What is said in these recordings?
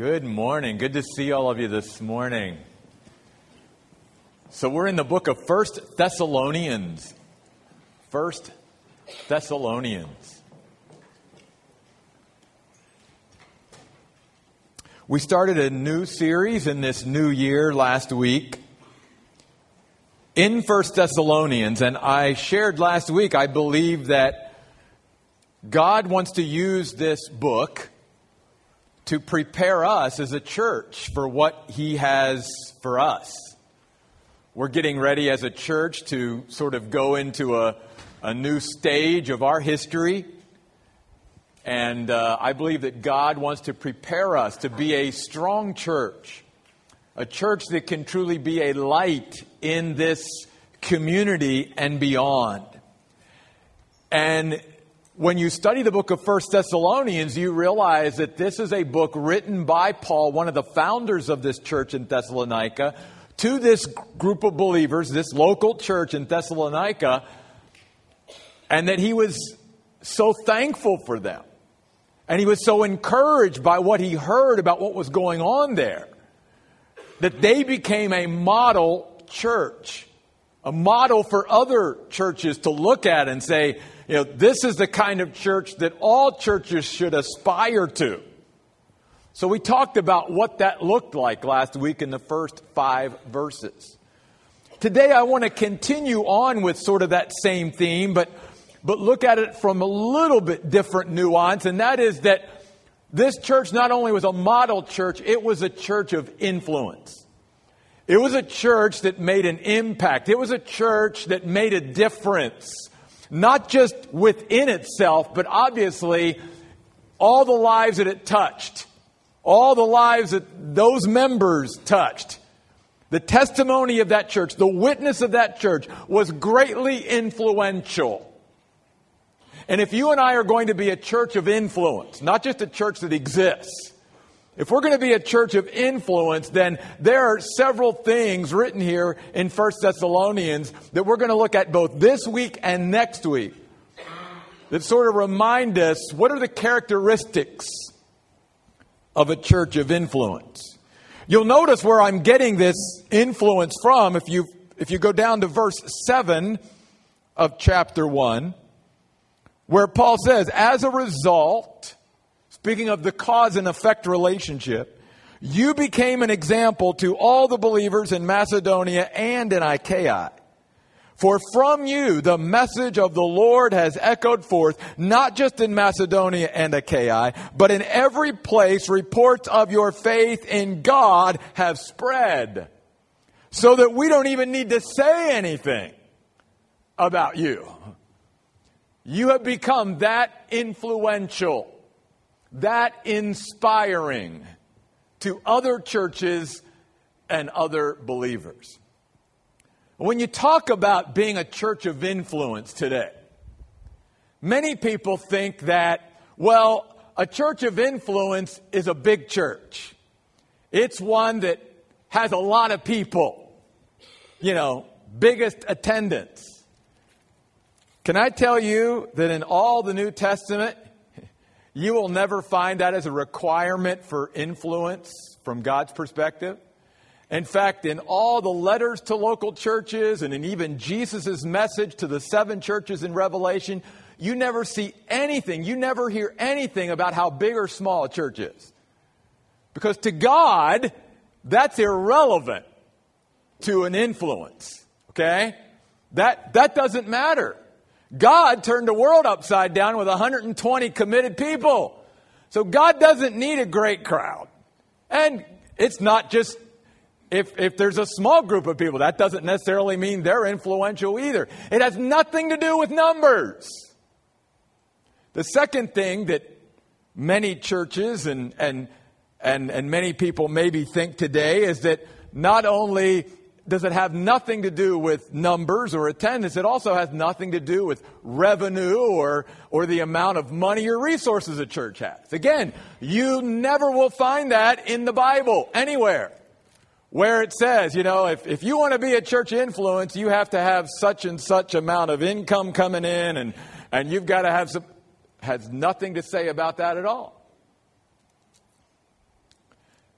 Good morning. Good to see all of you this morning. So we're in the book of First Thessalonians. First Thessalonians. We started a new series in this new year last week in First Thessalonians, and I shared last week, I believe that God wants to use this book to prepare us as a church for what He has for us. We're getting ready as a church to sort of go into a, a new stage of our history. And uh, I believe that God wants to prepare us to be a strong church, a church that can truly be a light in this community and beyond. And when you study the book of First Thessalonians, you realize that this is a book written by Paul, one of the founders of this church in Thessalonica, to this group of believers, this local church in Thessalonica, and that he was so thankful for them. And he was so encouraged by what he heard about what was going on there that they became a model church, a model for other churches to look at and say, you know, this is the kind of church that all churches should aspire to. So we talked about what that looked like last week in the first five verses. Today I want to continue on with sort of that same theme, but, but look at it from a little bit different nuance, and that is that this church not only was a model church, it was a church of influence. It was a church that made an impact. It was a church that made a difference not just within itself, but obviously all the lives that it touched, all the lives that those members touched. The testimony of that church, the witness of that church was greatly influential. And if you and I are going to be a church of influence, not just a church that exists, if we're going to be a church of influence, then there are several things written here in 1 Thessalonians that we're going to look at both this week and next week that sort of remind us what are the characteristics of a church of influence. You'll notice where I'm getting this influence from if you if you go down to verse 7 of chapter 1 where Paul says as a result speaking of the cause and effect relationship, you became an example to all the believers in Macedonia and in Achaia. For from you the message of the Lord has echoed forth, not just in Macedonia and Achaia, but in every place reports of your faith in God have spread. So that we don't even need to say anything about you. You have become that influential that inspiring to other churches and other believers. When you talk about being a church of influence today, many people think that, well, a church of influence is a big church. It's one that has a lot of people, you know, biggest attendance. Can I tell you that in all the New Testament, you will never find that as a requirement for influence from God's perspective. In fact, in all the letters to local churches and in even Jesus' message to the seven churches in Revelation, you never see anything, you never hear anything about how big or small a church is. Because to God, that's irrelevant to an influence. Okay? That, that doesn't matter. God turned the world upside down with 120 committed people. So God doesn't need a great crowd. And it's not just if, if there's a small group of people, that doesn't necessarily mean they're influential either. It has nothing to do with numbers. The second thing that many churches and, and, and, and many people maybe think today is that not only does it have nothing to do with numbers or attendance. It also has nothing to do with revenue or, or the amount of money or resources a church has. Again, you never will find that in the Bible anywhere where it says, you know, if, if you want to be a church influence, you have to have such and such amount of income coming in and, and you've got to have some, has nothing to say about that at all.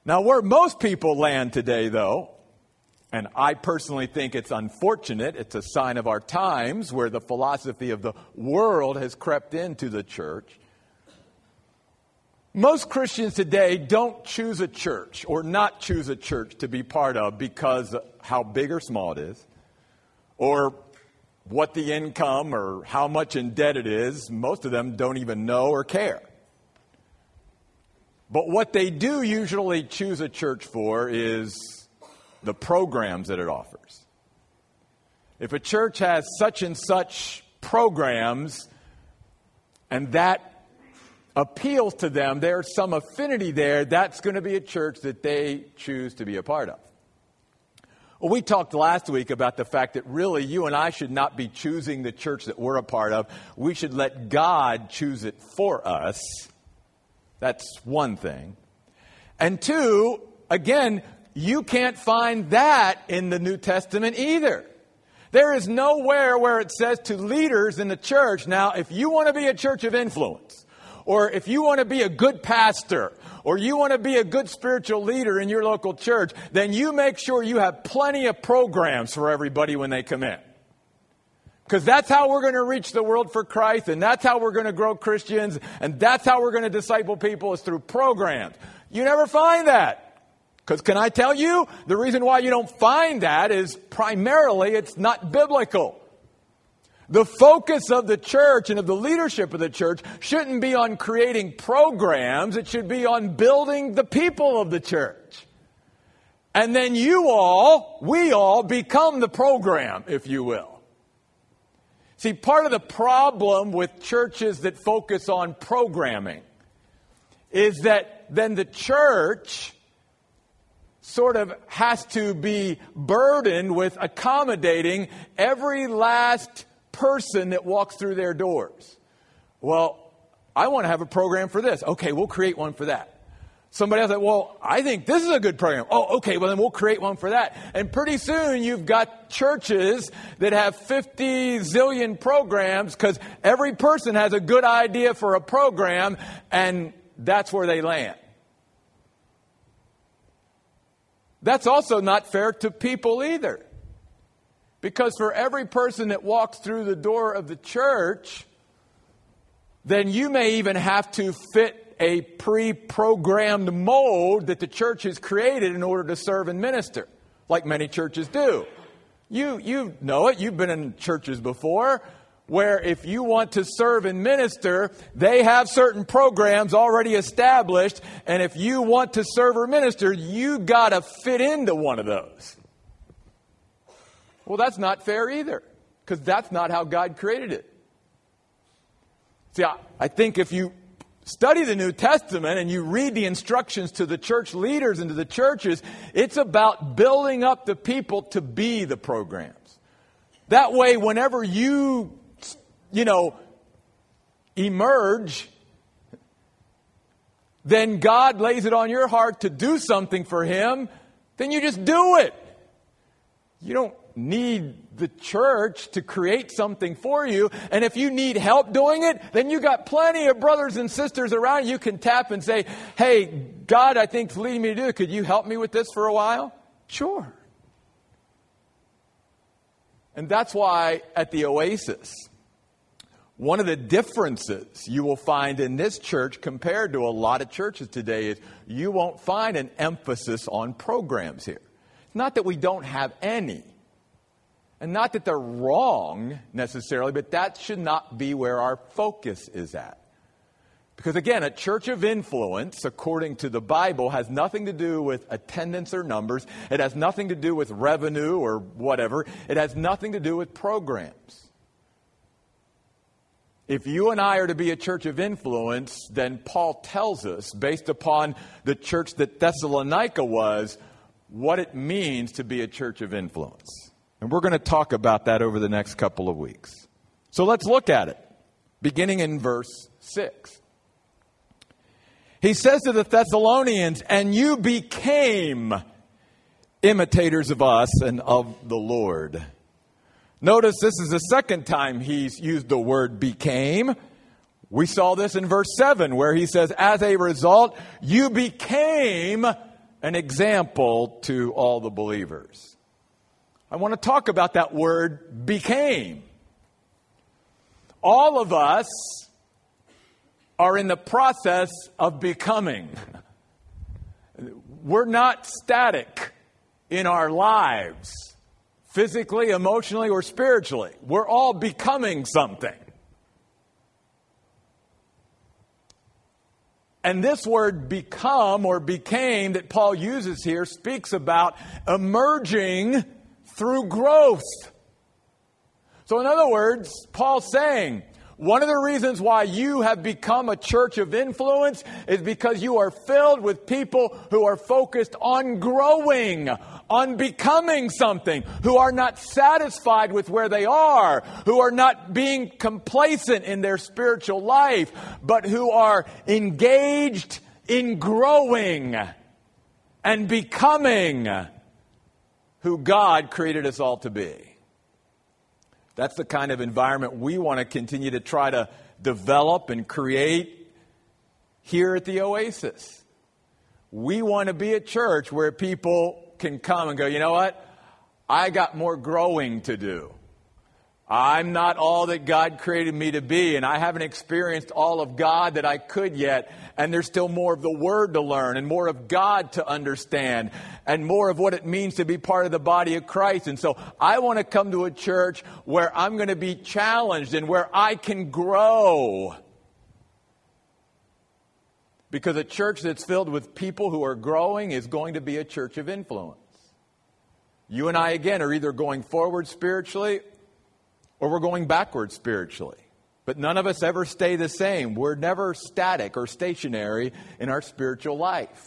Now, where most people land today, though, and I personally think it's unfortunate, it's a sign of our times where the philosophy of the world has crept into the church. Most Christians today don't choose a church or not choose a church to be part of because how big or small it is, or what the income or how much in debt it is. Most of them don't even know or care. But what they do usually choose a church for is the programs that it offers. If a church has such and such programs and that appeals to them, there's some affinity there, that's going to be a church that they choose to be a part of. Well, we talked last week about the fact that really you and I should not be choosing the church that we're a part of. We should let God choose it for us. That's one thing. And two, again, you can't find that in the New Testament either. There is nowhere where it says to leaders in the church, now, if you want to be a church of influence, or if you want to be a good pastor, or you want to be a good spiritual leader in your local church, then you make sure you have plenty of programs for everybody when they come in. Because that's how we're going to reach the world for Christ, and that's how we're going to grow Christians, and that's how we're going to disciple people is through programs. You never find that. Because can I tell you, the reason why you don't find that is primarily it's not biblical. The focus of the church and of the leadership of the church shouldn't be on creating programs, it should be on building the people of the church. And then you all, we all, become the program, if you will. See, part of the problem with churches that focus on programming is that then the church sort of has to be burdened with accommodating every last person that walks through their doors. Well, I want to have a program for this. Okay, we'll create one for that. Somebody else said, well, I think this is a good program. Oh, okay, well then we'll create one for that. And pretty soon you've got churches that have 50 zillion programs because every person has a good idea for a program and that's where they land. That's also not fair to people either. Because for every person that walks through the door of the church, then you may even have to fit a pre programmed mold that the church has created in order to serve and minister, like many churches do. You, you know it, you've been in churches before where if you want to serve and minister, they have certain programs already established, and if you want to serve or minister, you got to fit into one of those. Well, that's not fair either, because that's not how God created it. See, I, I think if you study the New Testament and you read the instructions to the church leaders and to the churches, it's about building up the people to be the programs. That way, whenever you, you know, emerge, then God lays it on your heart to do something for Him, then you just do it. You don't need the church to create something for you. And if you need help doing it, then you got plenty of brothers and sisters around you can tap and say, Hey, God, I think leading me to do it. Could you help me with this for a while? Sure. And that's why at the Oasis, one of the differences you will find in this church compared to a lot of churches today is you won't find an emphasis on programs here. It's not that we don't have any. And not that they're wrong necessarily, but that should not be where our focus is at. Because again, a church of influence, according to the Bible, has nothing to do with attendance or numbers. It has nothing to do with revenue or whatever. It has nothing to do with programs. If you and I are to be a church of influence, then Paul tells us, based upon the church that Thessalonica was, what it means to be a church of influence. And we're going to talk about that over the next couple of weeks. So let's look at it, beginning in verse 6. He says to the Thessalonians, And you became imitators of us and of the Lord. Notice this is the second time he's used the word became. We saw this in verse 7 where he says, As a result, you became an example to all the believers. I want to talk about that word became. All of us are in the process of becoming. We're not static in our lives, physically, emotionally, or spiritually. We're all becoming something. And this word become or became that Paul uses here speaks about emerging through growth. So, in other words, Paul's saying, one of the reasons why you have become a church of influence is because you are filled with people who are focused on growing, on becoming something, who are not satisfied with where they are, who are not being complacent in their spiritual life, but who are engaged in growing and becoming who God created us all to be. That's the kind of environment we want to continue to try to develop and create here at the Oasis. We want to be a church where people can come and go, you know what? I got more growing to do. I'm not all that God created me to be, and I haven't experienced all of God that I could yet. And there's still more of the Word to learn, and more of God to understand, and more of what it means to be part of the body of Christ. And so I want to come to a church where I'm going to be challenged and where I can grow. Because a church that's filled with people who are growing is going to be a church of influence. You and I, again, are either going forward spiritually or we're going backwards spiritually. But none of us ever stay the same. We're never static or stationary in our spiritual life.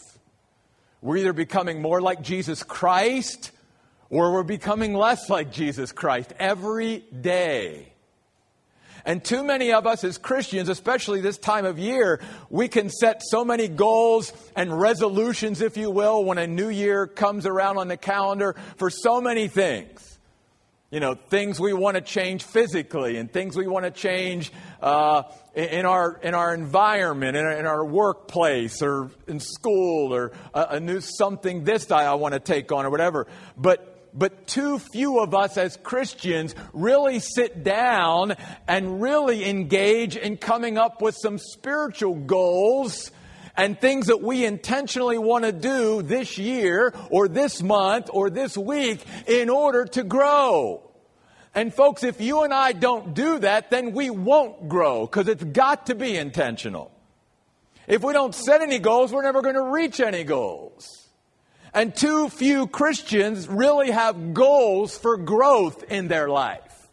We're either becoming more like Jesus Christ or we're becoming less like Jesus Christ every day. And too many of us as Christians, especially this time of year, we can set so many goals and resolutions, if you will, when a new year comes around on the calendar for so many things you know, things we want to change physically and things we want to change uh, in, our, in our environment, in our, in our workplace or in school or a, a new something this I want to take on or whatever. But, but too few of us as Christians really sit down and really engage in coming up with some spiritual goals and things that we intentionally want to do this year or this month or this week in order to grow. And folks, if you and I don't do that, then we won't grow because it's got to be intentional. If we don't set any goals, we're never going to reach any goals. And too few Christians really have goals for growth in their life.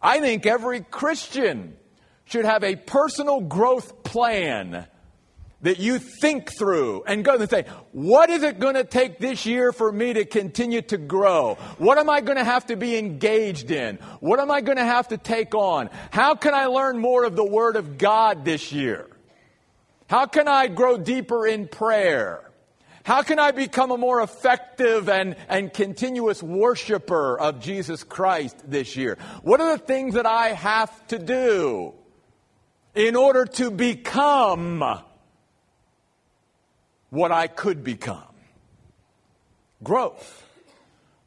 I think every Christian should have a personal growth plan that you think through and go and say, what is it going to take this year for me to continue to grow? What am I going to have to be engaged in? What am I going to have to take on? How can I learn more of the Word of God this year? How can I grow deeper in prayer? How can I become a more effective and, and continuous worshiper of Jesus Christ this year? What are the things that I have to do in order to become what I could become. Growth.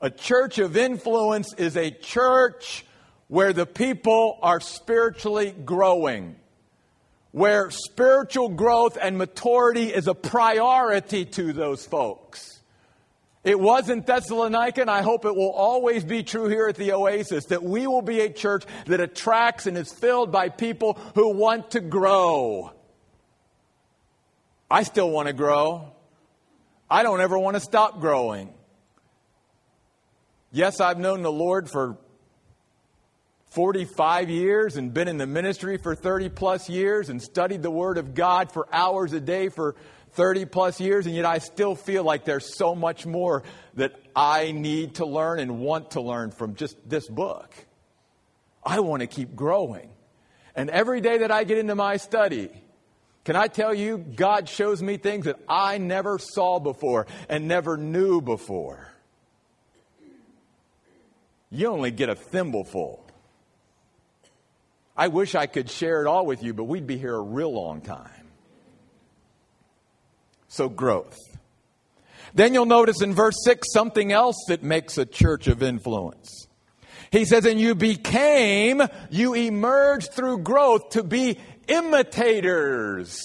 A church of influence is a church where the people are spiritually growing, where spiritual growth and maturity is a priority to those folks. It was in Thessalonica, and I hope it will always be true here at the Oasis that we will be a church that attracts and is filled by people who want to grow. I still want to grow. I don't ever want to stop growing. Yes, I've known the Lord for 45 years and been in the ministry for 30 plus years and studied the Word of God for hours a day for 30 plus years, and yet I still feel like there's so much more that I need to learn and want to learn from just this book. I want to keep growing. And every day that I get into my study, can I tell you, God shows me things that I never saw before and never knew before. You only get a thimbleful. I wish I could share it all with you, but we'd be here a real long time. So, growth. Then you'll notice in verse 6 something else that makes a church of influence. He says, And you became, you emerged through growth to be imitators.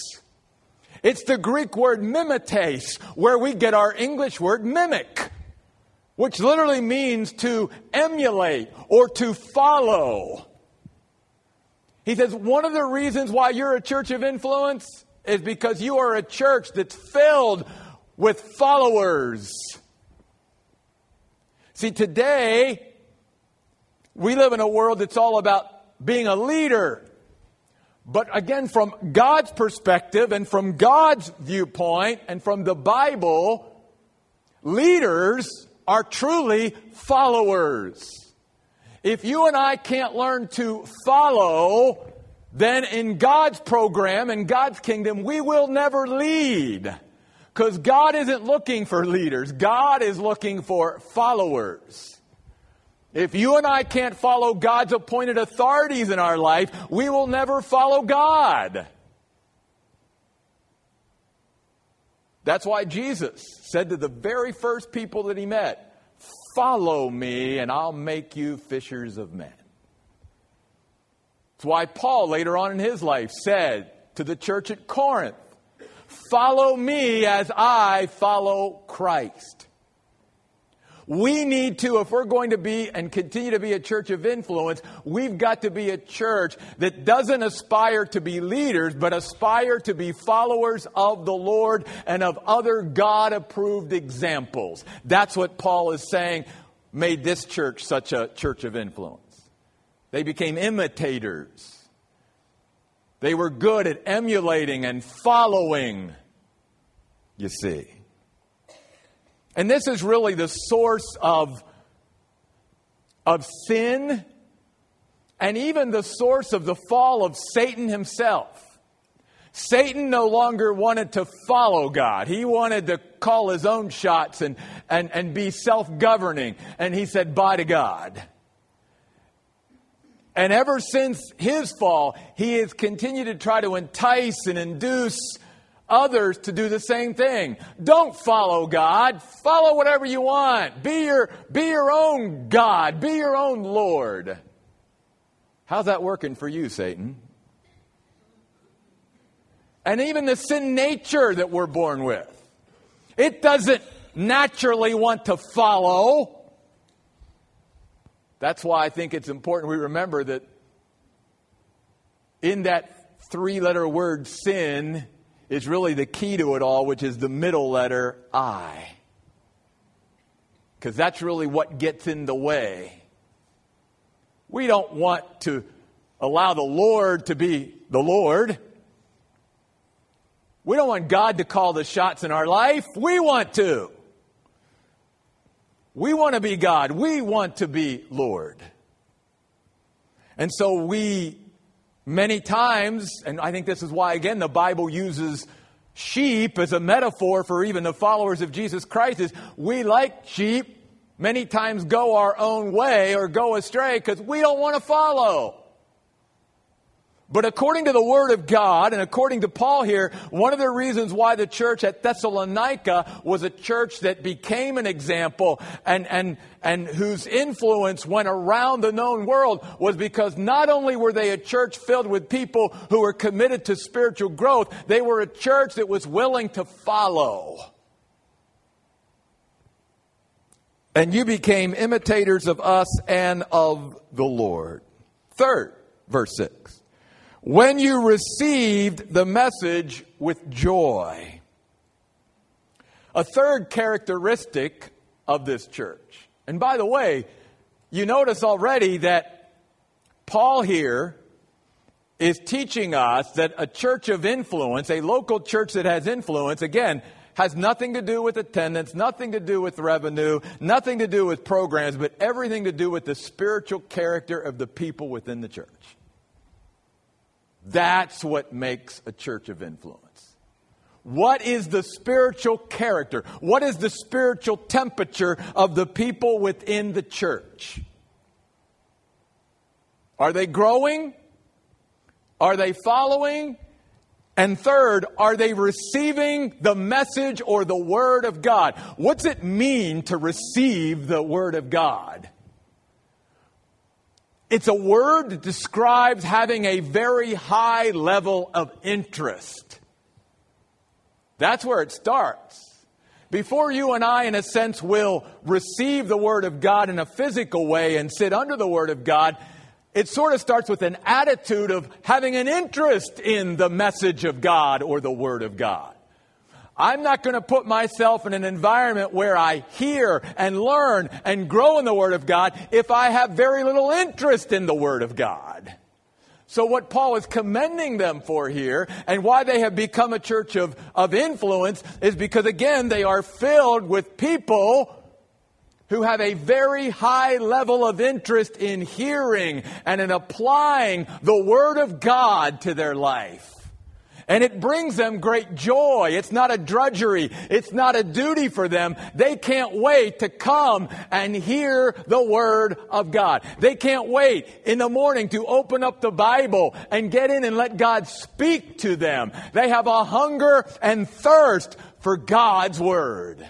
It's the Greek word mimetes, where we get our English word mimic, which literally means to emulate or to follow. He says, one of the reasons why you're a church of influence is because you are a church that's filled with followers. See, today, we live in a world that's all about being a leader. But again, from God's perspective and from God's viewpoint and from the Bible, leaders are truly followers. If you and I can't learn to follow, then in God's program, in God's kingdom, we will never lead. Because God isn't looking for leaders, God is looking for followers. If you and I can't follow God's appointed authorities in our life, we will never follow God. That's why Jesus said to the very first people that he met, Follow me, and I'll make you fishers of men. That's why Paul, later on in his life, said to the church at Corinth, Follow me as I follow Christ. We need to, if we're going to be and continue to be a church of influence, we've got to be a church that doesn't aspire to be leaders, but aspire to be followers of the Lord and of other God approved examples. That's what Paul is saying made this church such a church of influence. They became imitators. They were good at emulating and following, you see. And this is really the source of, of sin and even the source of the fall of Satan himself. Satan no longer wanted to follow God. He wanted to call his own shots and, and, and be self governing. And he said, Bye to God. And ever since his fall, he has continued to try to entice and induce others to do the same thing. Don't follow God. Follow whatever you want. Be your, be your own God. Be your own Lord. How's that working for you, Satan? And even the sin nature that we're born with. It doesn't naturally want to follow. That's why I think it's important we remember that in that three letter word sin, is really the key to it all, which is the middle letter I. Because that's really what gets in the way. We don't want to allow the Lord to be the Lord. We don't want God to call the shots in our life. We want to. We want to be God. We want to be Lord. And so we Many times, and I think this is why, again, the Bible uses sheep as a metaphor for even the followers of Jesus Christ, is we, like sheep, many times go our own way or go astray because we don't want to follow. But according to the Word of God, and according to Paul here, one of the reasons why the church at Thessalonica was a church that became an example and, and, and whose influence went around the known world was because not only were they a church filled with people who were committed to spiritual growth, they were a church that was willing to follow. And you became imitators of us and of the Lord. Third, verse 6 when you received the message with joy. A third characteristic of this church. And by the way, you notice already that Paul here is teaching us that a church of influence, a local church that has influence, again, has nothing to do with attendance, nothing to do with revenue, nothing to do with programs, but everything to do with the spiritual character of the people within the church. That's what makes a church of influence. What is the spiritual character? What is the spiritual temperature of the people within the church? Are they growing? Are they following? And third, are they receiving the message or the Word of God? What's it mean to receive the Word of God? It's a word that describes having a very high level of interest. That's where it starts. Before you and I, in a sense, will receive the Word of God in a physical way and sit under the Word of God, it sort of starts with an attitude of having an interest in the message of God or the Word of God. I'm not going to put myself in an environment where I hear and learn and grow in the Word of God if I have very little interest in the Word of God. So, what Paul is commending them for here and why they have become a church of, of influence is because, again, they are filled with people who have a very high level of interest in hearing and in applying the Word of God to their life. And it brings them great joy. It's not a drudgery. It's not a duty for them. They can't wait to come and hear the Word of God. They can't wait in the morning to open up the Bible and get in and let God speak to them. They have a hunger and thirst for God's Word.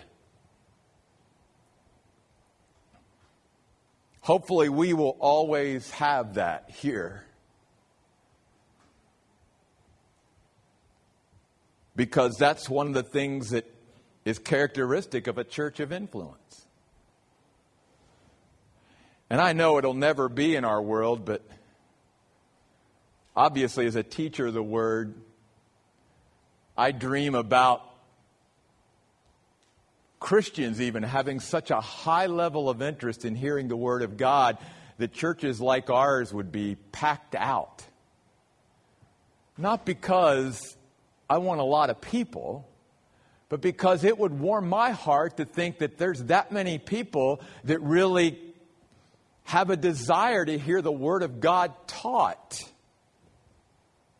Hopefully, we will always have that here. Because that's one of the things that is characteristic of a church of influence. And I know it'll never be in our world, but obviously, as a teacher of the Word, I dream about Christians even having such a high level of interest in hearing the Word of God that churches like ours would be packed out. Not because I want a lot of people, but because it would warm my heart to think that there's that many people that really have a desire to hear the Word of God taught.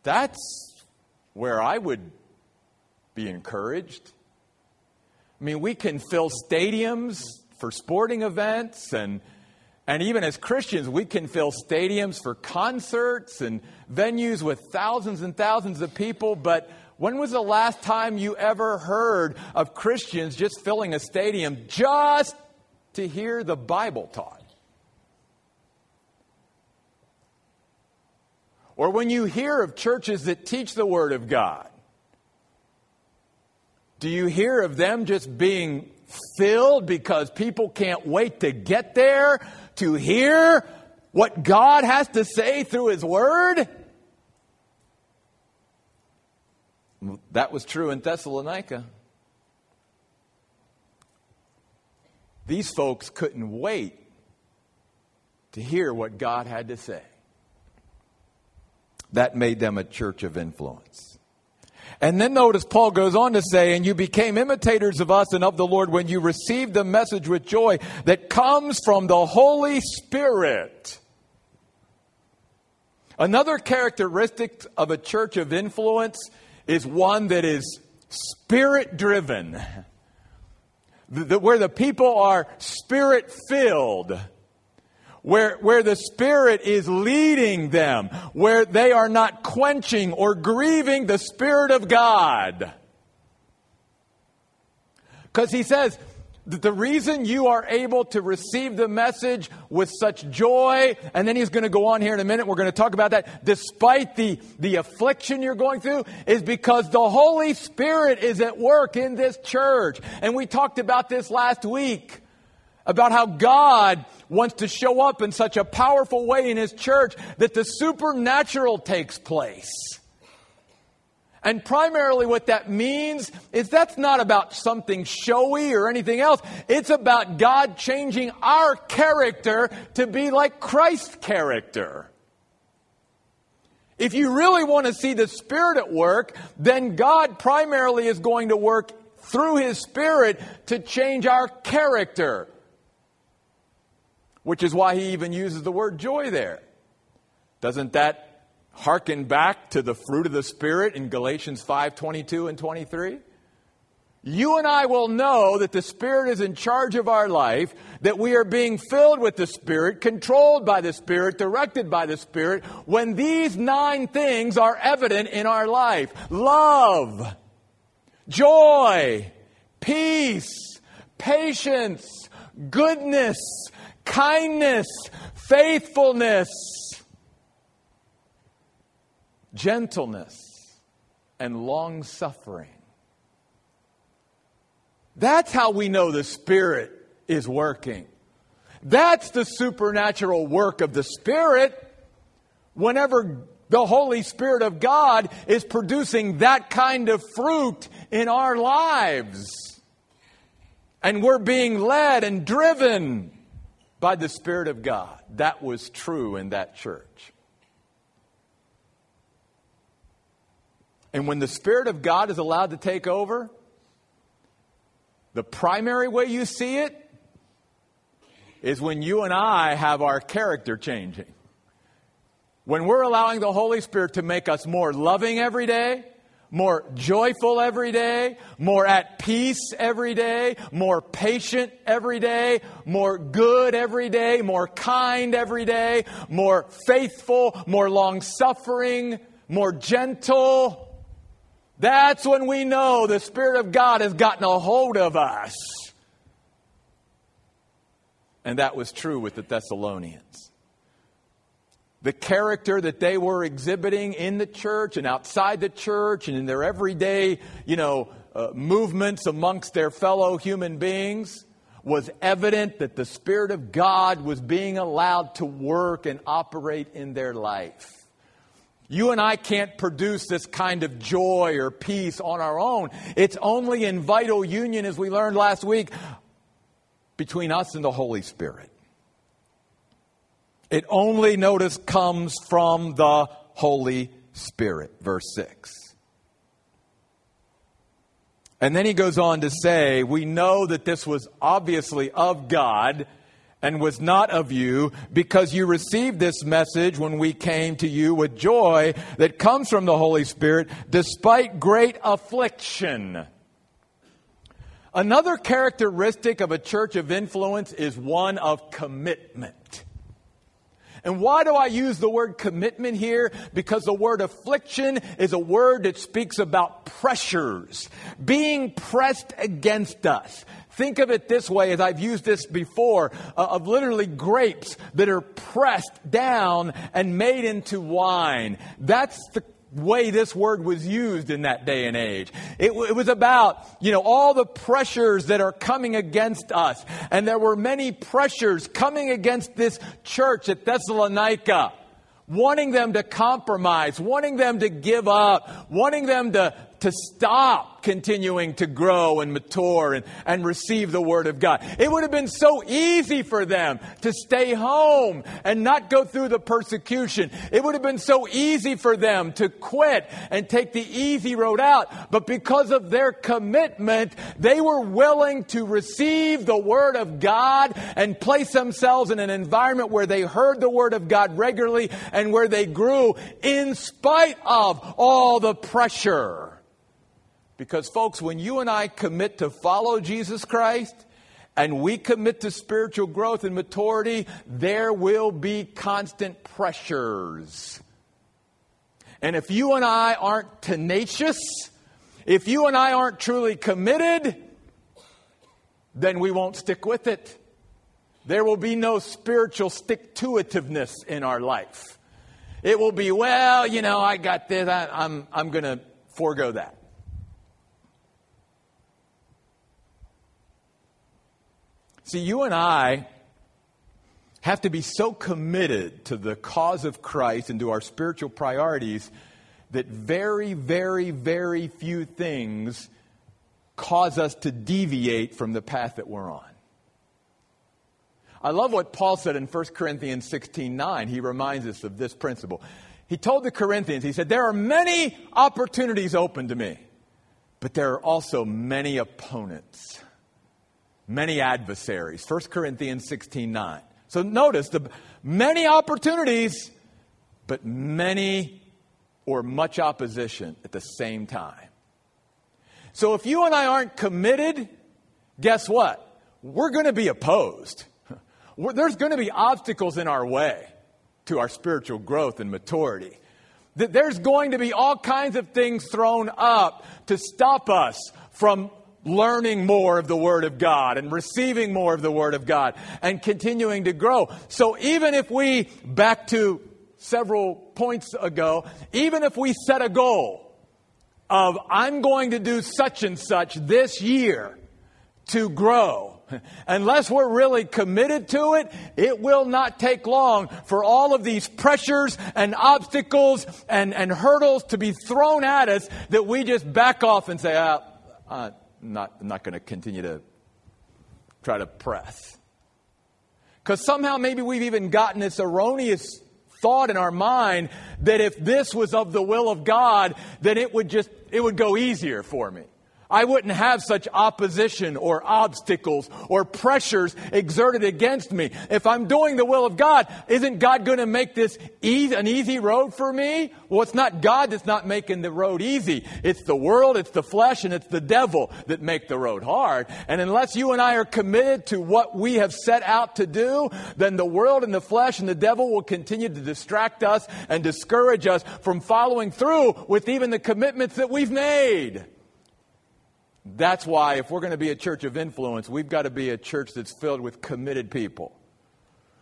That's where I would be encouraged. I mean, we can fill stadiums for sporting events and and even as Christians, we can fill stadiums for concerts and venues with thousands and thousands of people, but when was the last time you ever heard of Christians just filling a stadium just to hear the Bible taught? Or when you hear of churches that teach the Word of God, do you hear of them just being filled because people can't wait to get there to hear what God has to say through His Word? That was true in Thessalonica. These folks couldn't wait to hear what God had to say. That made them a church of influence. And then notice Paul goes on to say, and you became imitators of us and of the Lord when you received the message with joy that comes from the Holy Spirit. Another characteristic of a church of influence is one that is spirit driven, where the people are spirit filled where, where the Spirit is leading them, where they are not quenching or grieving the Spirit of God. Because he says, the reason you are able to receive the message with such joy, and then he's going to go on here in a minute, we're going to talk about that, despite the, the affliction you're going through, is because the Holy Spirit is at work in this church. And we talked about this last week about how God wants to show up in such a powerful way in His church that the supernatural takes place. And primarily what that means is that's not about something showy or anything else. It's about God changing our character to be like Christ's character. If you really want to see the Spirit at work, then God primarily is going to work through His Spirit to change our character which is why he even uses the word joy there. Doesn't that harken back to the fruit of the Spirit in Galatians 5 22 and 23? you and I will know that the Spirit is in charge of our life, that we are being filled with the Spirit, controlled by the Spirit, directed by the Spirit, when these nine things are evident in our life love, joy, peace, patience, goodness, kindness, faithfulness, gentleness, and long suffering. That's how we know the Spirit is working. That's the supernatural work of the Spirit. Whenever the Holy Spirit of God is producing that kind of fruit in our lives. And we're being led and driven by the Spirit of God. That was true in that church. And when the Spirit of God is allowed to take over, the primary way you see it is when you and I have our character changing. When we're allowing the Holy Spirit to make us more loving every day, more joyful every day, more at peace every day, more patient every day, more good every day, more kind every day, more faithful, more long suffering, more gentle, that's when we know the Spirit of God has gotten a hold of us. And that was true with the Thessalonians. The character that they were exhibiting in the church and outside the church and in their everyday, you know, uh, movements amongst their fellow human beings was evident that the Spirit of God was being allowed to work and operate in their life. You and I can't produce this kind of joy or peace on our own. It's only in vital union, as we learned last week, between us and the Holy Spirit. It only, notice, comes from the Holy Spirit. Verse 6. And then he goes on to say, We know that this was obviously of God and was not of you, because you received this message when we came to you with joy that comes from the Holy Spirit, despite great affliction. Another characteristic of a church of influence is one of commitment. And why do I use the word commitment here? Because the word affliction is a word that speaks about pressures, being pressed against us, Think of it this way, as I've used this before, uh, of literally grapes that are pressed down and made into wine. That's the way this word was used in that day and age. It, it, was about, you know, all the pressures that are coming against us. And there were many pressures coming against this church at Thessalonica, wanting them to compromise, wanting them to give up, wanting them to, to stop continuing to grow and mature and, and receive the Word of God. It would have been so easy for them to stay home and not go through the persecution. It would have been so easy for them to quit and take the easy road out. But because of their commitment, they were willing to receive the Word of God and place themselves in an environment where they heard the Word of God regularly and where they grew in spite of all the pressure. Because, folks, when you and I commit to follow Jesus Christ and we commit to spiritual growth and maturity, there will be constant pressures. And if you and I aren't tenacious, if you and I aren't truly committed, then we won't stick with it. There will be no spiritual stick to itiveness in our life. It will be, well, you know, I got this, I, I'm, I'm going to forego that. See, you and I have to be so committed to the cause of Christ and to our spiritual priorities that very, very, very few things cause us to deviate from the path that we're on. I love what Paul said in 1 Corinthians 16 9. He reminds us of this principle. He told the Corinthians, he said, There are many opportunities open to me, but there are also many opponents many adversaries. 1 Corinthians 16 9. So notice the many opportunities, but many or much opposition at the same time. So if you and I aren't committed, guess what? We're going to be opposed. There's going to be obstacles in our way to our spiritual growth and maturity. There's going to be all kinds of things thrown up to stop us from learning more of the Word of God and receiving more of the Word of God and continuing to grow. So even if we, back to several points ago, even if we set a goal of, I'm going to do such and such this year to grow, unless we're really committed to it, it will not take long for all of these pressures and obstacles and, and hurdles to be thrown at us that we just back off and say, ah, uh, not, not going to continue to try to press. Because somehow maybe we've even gotten this erroneous thought in our mind that if this was of the will of God, then it would just, it would go easier for me. I wouldn't have such opposition or obstacles or pressures exerted against me. If I'm doing the will of God, isn't God going to make this easy, an easy road for me? Well, it's not God that's not making the road easy. It's the world, it's the flesh, and it's the devil that make the road hard. And unless you and I are committed to what we have set out to do, then the world and the flesh and the devil will continue to distract us and discourage us from following through with even the commitments that we've made. That's why, if we're going to be a church of influence, we've got to be a church that's filled with committed people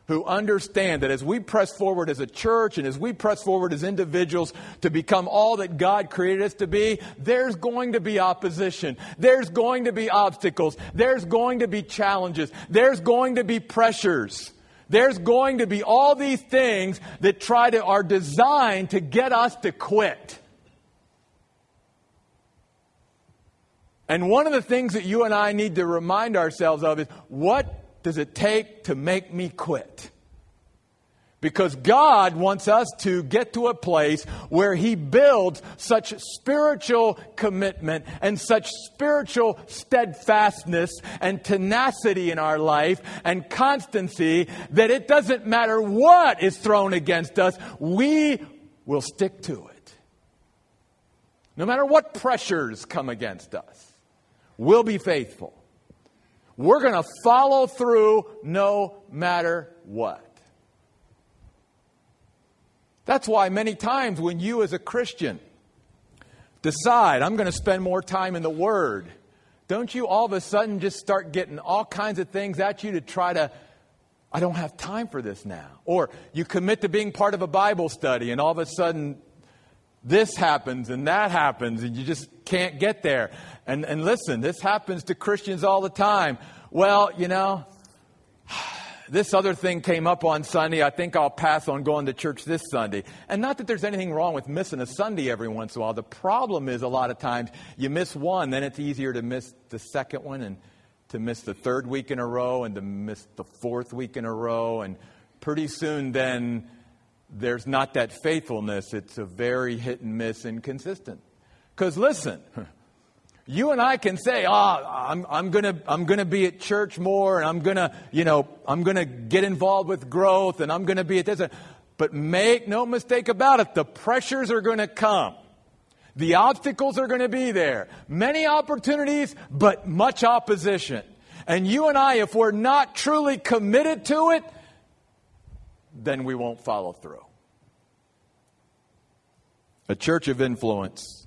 who understand that as we press forward as a church and as we press forward as individuals to become all that God created us to be, there's going to be opposition. There's going to be obstacles. There's going to be challenges. There's going to be pressures. There's going to be all these things that try to, are designed to get us to quit. And one of the things that you and I need to remind ourselves of is what does it take to make me quit? Because God wants us to get to a place where He builds such spiritual commitment and such spiritual steadfastness and tenacity in our life and constancy that it doesn't matter what is thrown against us, we will stick to it. No matter what pressures come against us. We'll be faithful. We're going to follow through no matter what. That's why many times when you, as a Christian, decide, I'm going to spend more time in the Word, don't you all of a sudden just start getting all kinds of things at you to try to, I don't have time for this now. Or you commit to being part of a Bible study, and all of a sudden this happens and that happens, and you just can't get there. And, and listen, this happens to Christians all the time. Well, you know, this other thing came up on Sunday. I think I'll pass on going to church this Sunday. And not that there's anything wrong with missing a Sunday every once in a while. The problem is a lot of times you miss one, then it's easier to miss the second one and to miss the third week in a row and to miss the fourth week in a row. And pretty soon then there's not that faithfulness. It's a very hit and miss inconsistent. Because listen, you and I can say, oh, I'm, I'm going to I'm gonna be at church more and I'm to, you know, I'm going to get involved with growth and I'm going to be at this. But make no mistake about it, the pressures are going to come. The obstacles are going to be there. Many opportunities, but much opposition. And you and I, if we're not truly committed to it, then we won't follow through. A church of influence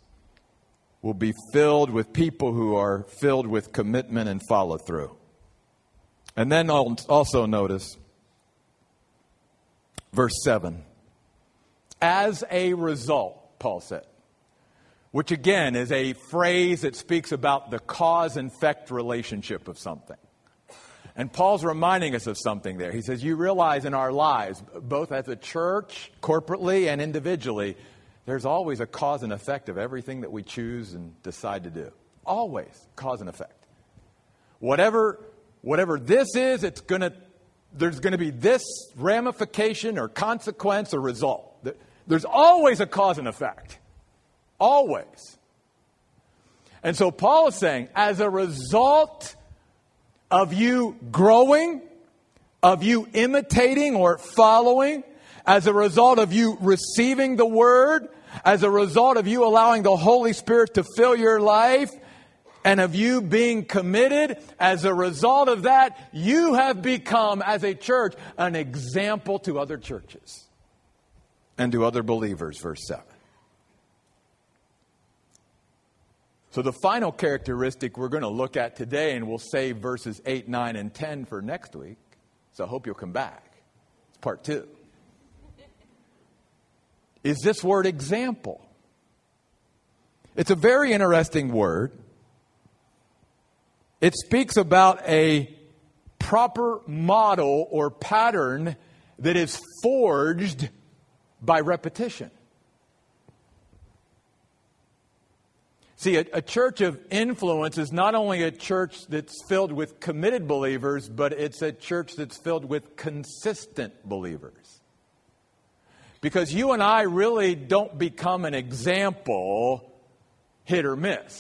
will be filled with people who are filled with commitment and follow through. And then also notice verse 7. As a result, Paul said, which again is a phrase that speaks about the cause and effect relationship of something. And Paul's reminding us of something there. He says, You realize in our lives, both as a church, corporately, and individually, there's always a cause and effect of everything that we choose and decide to do. Always cause and effect. Whatever, whatever this is, it's gonna, there's going to be this ramification or consequence or result. There's always a cause and effect. Always. And so Paul is saying, as a result of you growing, of you imitating or following, as a result of you receiving the word, as a result of you allowing the Holy Spirit to fill your life, And of you being committed, as a result of that, you have become, as a church, an example to other churches and to other believers. Verse 7. So, the final characteristic we're going to look at today, and we'll save verses 8, 9, and 10 for next week. So, I hope you'll come back. It's part two. Is this word example? It's a very interesting word. It speaks about a proper model or pattern that is forged by repetition. See, a, a, church of influence is not only a church that's filled with committed believers, but it's a church that's filled with consistent believers. Because you and I really don't become an example hit or miss.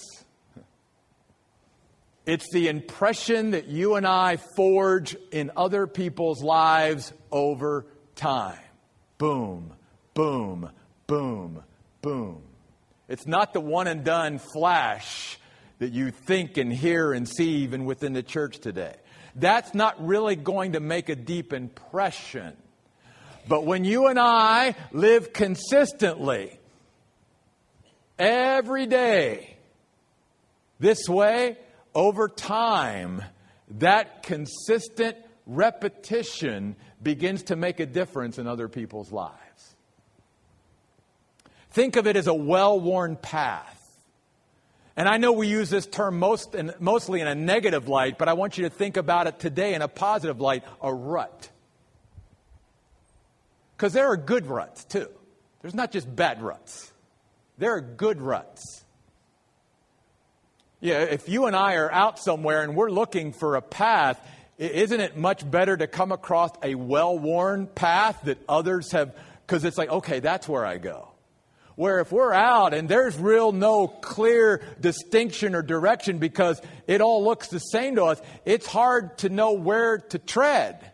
It's the impression that you and I forge in other people's lives over time. Boom, boom, boom, boom. It's not the one and done flash that you think and hear and see even within the church today. That's not really going to make a deep impression. But when you and I live consistently, every day, this way, over time, that consistent repetition begins to make a difference in other people's lives. Think of it as a well worn path. And I know we use this term most in, mostly in a negative light, but I want you to think about it today in a positive light a rut. Because there are good ruts too. There's not just bad ruts, there are good ruts. Yeah, if you and I are out somewhere and we're looking for a path, isn't it much better to come across a well worn path that others have? Because it's like, okay, that's where I go. Where if we're out and there's real no clear distinction or direction because it all looks the same to us, it's hard to know where to tread.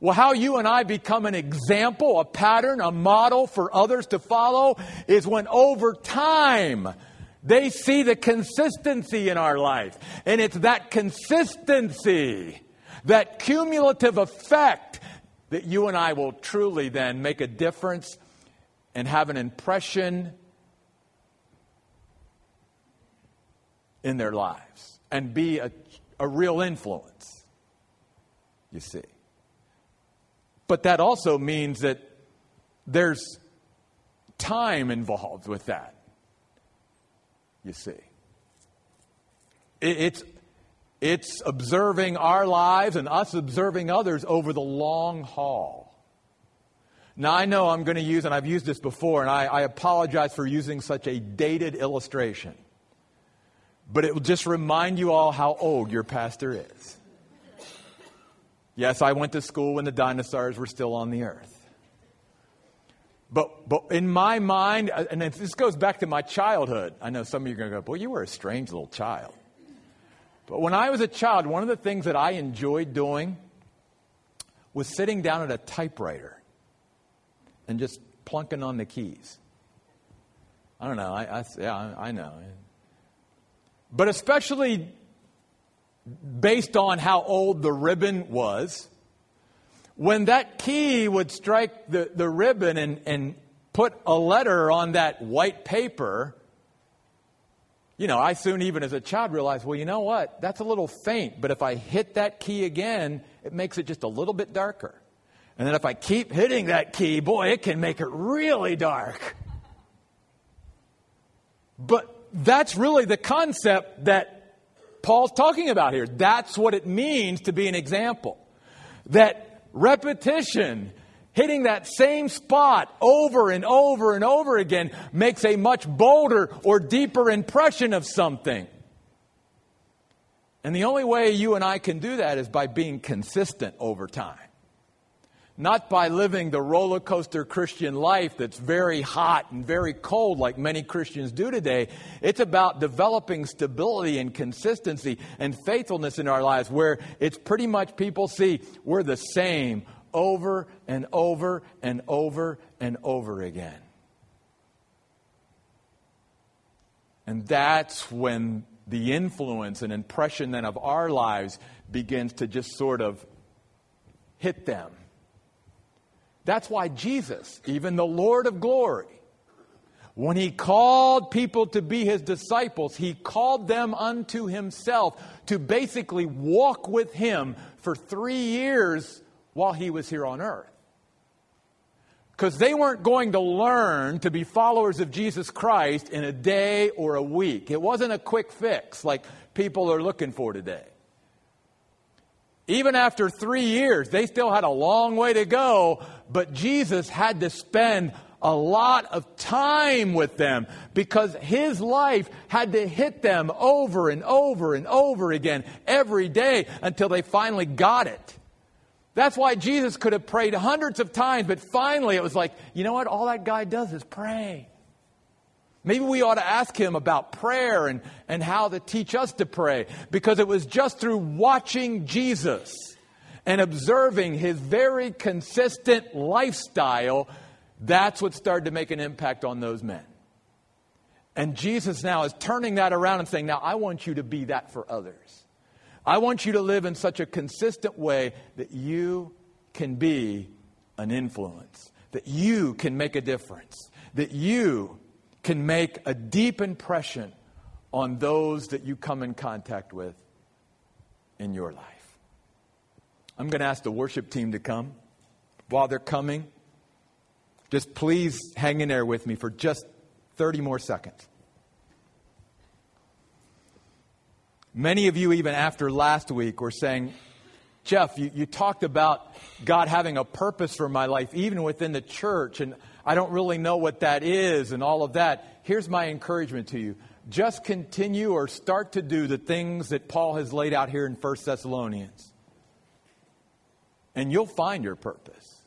Well, how you and I become an example, a pattern, a model for others to follow is when over time they see the consistency in our life. And it's that consistency, that cumulative effect, that you and I will truly then make a difference and have an impression in their lives and be a, a real influence, you see. But that also means that there's time involved with that you see. It's, it's observing our lives and us observing others over the long haul. Now, I know I'm going to use, and I've used this before, and I, I apologize for using such a dated illustration. But it will just remind you all how old your pastor is. Yes, I went to school when the dinosaurs were still on the earth. But, but in my mind, uh, and this goes back to my childhood. I know some of you are going to go, boy, you were a strange little child. But when I was a child, one of the things that I enjoyed doing was sitting down at a typewriter and just plunking on the keys. I don't know. I, I yeah, I, I know. But especially based on how old the ribbon was, when that key would strike the, the ribbon and, and put a letter on that white paper, you know, I soon, even as a child, realized, well, you know what? That's a little faint, but if I hit that key again, it makes it just a little bit darker. And then if I keep hitting that key, boy, it can make it really dark. But that's really the concept that Paul's talking about here. That's what it means to be an example. That repetition, hitting that same spot over and over and over again makes a much bolder or deeper impression of something. And the only way you and I can do that is by being consistent over time not by living the roller coaster Christian life that's very hot and very cold like many Christians do today. It's about developing stability and consistency and faithfulness in our lives where it's pretty much people see we're the same over and over and over and over again. And that's when the influence and impression then of our lives begins to just sort of hit them. That's why Jesus, even the Lord of glory, when he called people to be his disciples, he called them unto himself to basically walk with him for three years while he was here on earth. Because they weren't going to learn to be followers of Jesus Christ in a day or a week. It wasn't a quick fix like people are looking for today. Even after three years, they still had a long way to go, but Jesus had to spend a lot of time with them because his life had to hit them over and over and over again every day until they finally got it. That's why Jesus could have prayed hundreds of times, but finally it was like, you know what? All that guy does is pray. Maybe we ought to ask him about prayer and, and how to teach us to pray because it was just through watching Jesus and observing his very consistent lifestyle that's what started to make an impact on those men. And Jesus now is turning that around and saying, Now I want you to be that for others. I want you to live in such a consistent way that you can be an influence, that you can make a difference, that you can make a deep impression on those that you come in contact with in your life. I'm going to ask the worship team to come. While they're coming, just please hang in there with me for just 30 more seconds. Many of you, even after last week, were saying, Jeff, you, you talked about God having a purpose for my life, even within the church, and I don't really know what that is and all of that. Here's my encouragement to you just continue or start to do the things that Paul has laid out here in 1 Thessalonians, and you'll find your purpose.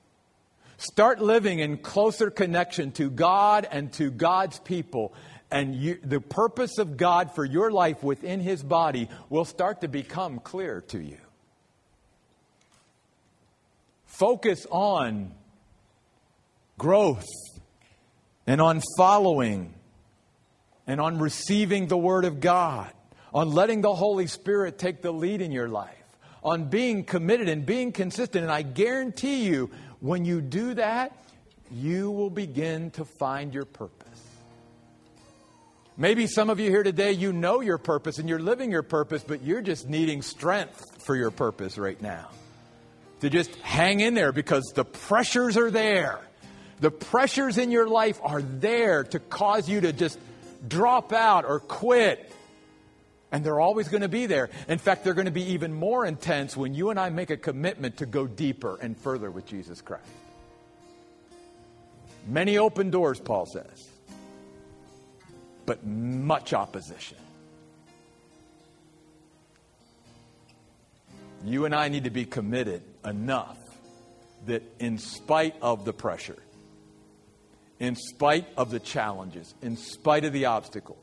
Start living in closer connection to God and to God's people, and you, the purpose of God for your life within His body will start to become clear to you. Focus on growth and on following and on receiving the Word of God, on letting the Holy Spirit take the lead in your life, on being committed and being consistent. And I guarantee you, when you do that, you will begin to find your purpose. Maybe some of you here today, you know your purpose and you're living your purpose, but you're just needing strength for your purpose right now. To just hang in there because the pressures are there. The pressures in your life are there to cause you to just drop out or quit. And they're always going to be there. In fact, they're going to be even more intense when you and I make a commitment to go deeper and further with Jesus Christ. Many open doors, Paul says but much opposition. You and I need to be committed enough that, in spite of the pressure, in spite of the challenges, in spite of the obstacles,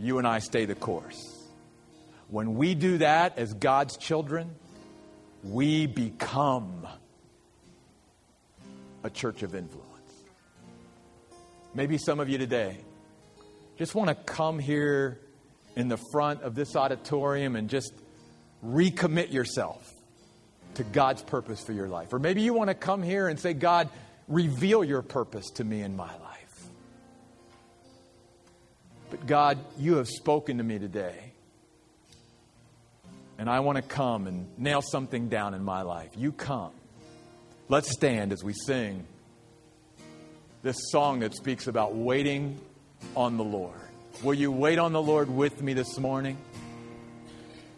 you and I stay the course. When we do that as God's children, we become a church of influence. Maybe some of you today just want to come here in the front of this auditorium and just recommit yourself to God's purpose for your life. Or maybe you want to come here and say, God, reveal your purpose to me in my life. But God, you have spoken to me today. And I want to come and nail something down in my life. You come. Let's stand as we sing this song that speaks about waiting on the Lord. Will you wait on the Lord with me this morning?